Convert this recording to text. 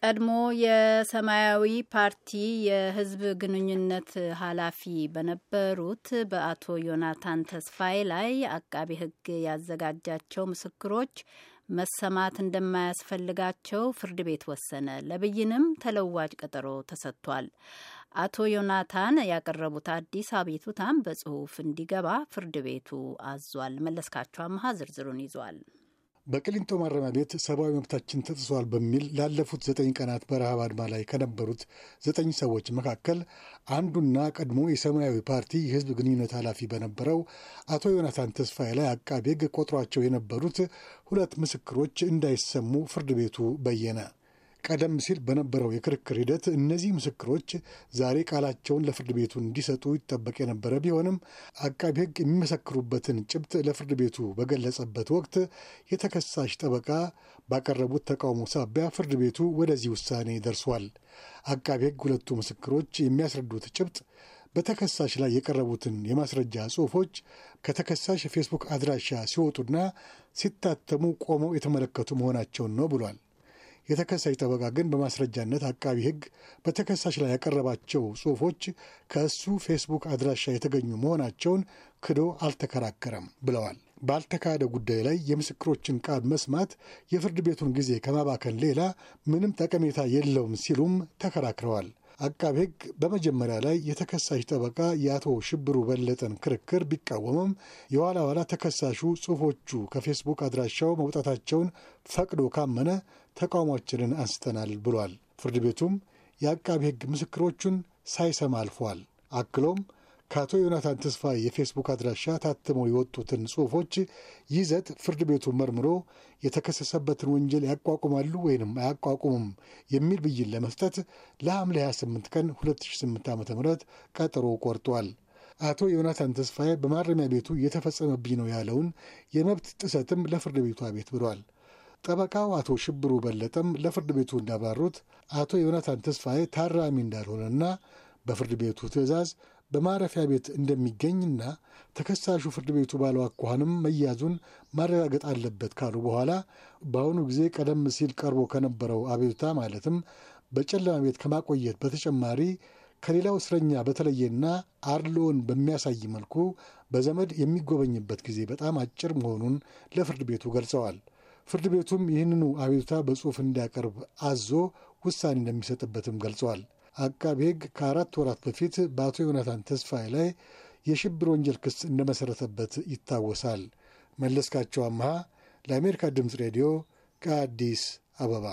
ቀድሞ የሰማያዊ ፓርቲ የሕዝብ ግንኙነት ኃላፊ በነበሩት በአቶ ዮናታን ተስፋዬ ላይ አቃቢ ሕግ ያዘጋጃቸው ምስክሮች መሰማት እንደማያስፈልጋቸው ፍርድ ቤት ወሰነ። ለብይንም ተለዋጭ ቀጠሮ ተሰጥቷል። አቶ ዮናታን ያቀረቡት አዲስ አቤቱታም በጽሁፍ እንዲገባ ፍርድ ቤቱ አዟል። መለስካቸው አመሀ ዝርዝሩን ይዟል። በቅሊንጦ ማረሚያ ቤት ሰብአዊ መብታችን ተጥሷል በሚል ላለፉት ዘጠኝ ቀናት በረሃብ አድማ ላይ ከነበሩት ዘጠኝ ሰዎች መካከል አንዱና ቀድሞ የሰማያዊ ፓርቲ የሕዝብ ግንኙነት ኃላፊ በነበረው አቶ ዮናታን ተስፋዬ ላይ አቃቤ ሕግ ቆጥሯቸው የነበሩት ሁለት ምስክሮች እንዳይሰሙ ፍርድ ቤቱ በየነ። ቀደም ሲል በነበረው የክርክር ሂደት እነዚህ ምስክሮች ዛሬ ቃላቸውን ለፍርድ ቤቱ እንዲሰጡ ይጠበቅ የነበረ ቢሆንም አቃቢ ሕግ የሚመሰክሩበትን ጭብጥ ለፍርድ ቤቱ በገለጸበት ወቅት የተከሳሽ ጠበቃ ባቀረቡት ተቃውሞ ሳቢያ ፍርድ ቤቱ ወደዚህ ውሳኔ ደርሷል። አቃቢ ሕግ ሁለቱ ምስክሮች የሚያስረዱት ጭብጥ በተከሳሽ ላይ የቀረቡትን የማስረጃ ጽሑፎች ከተከሳሽ የፌስቡክ አድራሻ ሲወጡና ሲታተሙ ቆመው የተመለከቱ መሆናቸውን ነው ብሏል። የተከሳሽ ጠበቃ ግን በማስረጃነት አቃቢ ሕግ በተከሳሽ ላይ ያቀረባቸው ጽሑፎች ከእሱ ፌስቡክ አድራሻ የተገኙ መሆናቸውን ክዶ አልተከራከረም ብለዋል። ባልተካሄደ ጉዳይ ላይ የምስክሮችን ቃል መስማት የፍርድ ቤቱን ጊዜ ከማባከን ሌላ ምንም ጠቀሜታ የለውም ሲሉም ተከራክረዋል። አቃቤ ሕግ በመጀመሪያ ላይ የተከሳሽ ጠበቃ የአቶ ሽብሩ በለጠን ክርክር ቢቃወምም የኋላ ኋላ ተከሳሹ ጽሑፎቹ ከፌስቡክ አድራሻው መውጣታቸውን ፈቅዶ ካመነ ተቃውሟችንን አንስተናል ብሏል። ፍርድ ቤቱም የአቃቢ ሕግ ምስክሮቹን ሳይሰማ አልፏል። አክሎም ከአቶ ዮናታን ተስፋ የፌስቡክ አድራሻ ታትመው የወጡትን ጽሑፎች ይዘት ፍርድ ቤቱ መርምሮ የተከሰሰበትን ወንጀል ያቋቁማሉ ወይንም አያቋቁሙም የሚል ብይን ለመስጠት ለሐምሌ 28 ቀን 2008 ዓ ም ቀጠሮ ቆርጧል። አቶ ዮናታን ተስፋዬ በማረሚያ ቤቱ እየተፈጸመብኝ ነው ያለውን የመብት ጥሰትም ለፍርድ ቤቱ አቤት ብሏል። ጠበቃው አቶ ሽብሩ በለጠም ለፍርድ ቤቱ እንዳብራሩት አቶ ዮናታን ተስፋዬ ታራሚ እንዳልሆነና በፍርድ ቤቱ ትዕዛዝ በማረፊያ ቤት እንደሚገኝና ተከሳሹ ፍርድ ቤቱ ባለው አኳኋንም መያዙን ማረጋገጥ አለበት ካሉ በኋላ በአሁኑ ጊዜ ቀደም ሲል ቀርቦ ከነበረው አቤቱታ ማለትም በጨለማ ቤት ከማቆየት በተጨማሪ ከሌላው እስረኛ በተለየና አድሎን በሚያሳይ መልኩ በዘመድ የሚጎበኝበት ጊዜ በጣም አጭር መሆኑን ለፍርድ ቤቱ ገልጸዋል። ፍርድ ቤቱም ይህንኑ አቤቱታ በጽሑፍ እንዲያቀርብ አዞ ውሳኔ እንደሚሰጥበትም ገልጸዋል። አቃቢ ሕግ ከአራት ወራት በፊት በአቶ ዮናታን ተስፋዬ ላይ የሽብር ወንጀል ክስ እንደመሠረተበት ይታወሳል። መለስካቸው አምሃ ለአሜሪካ ድምፅ ሬዲዮ ከአዲስ አበባ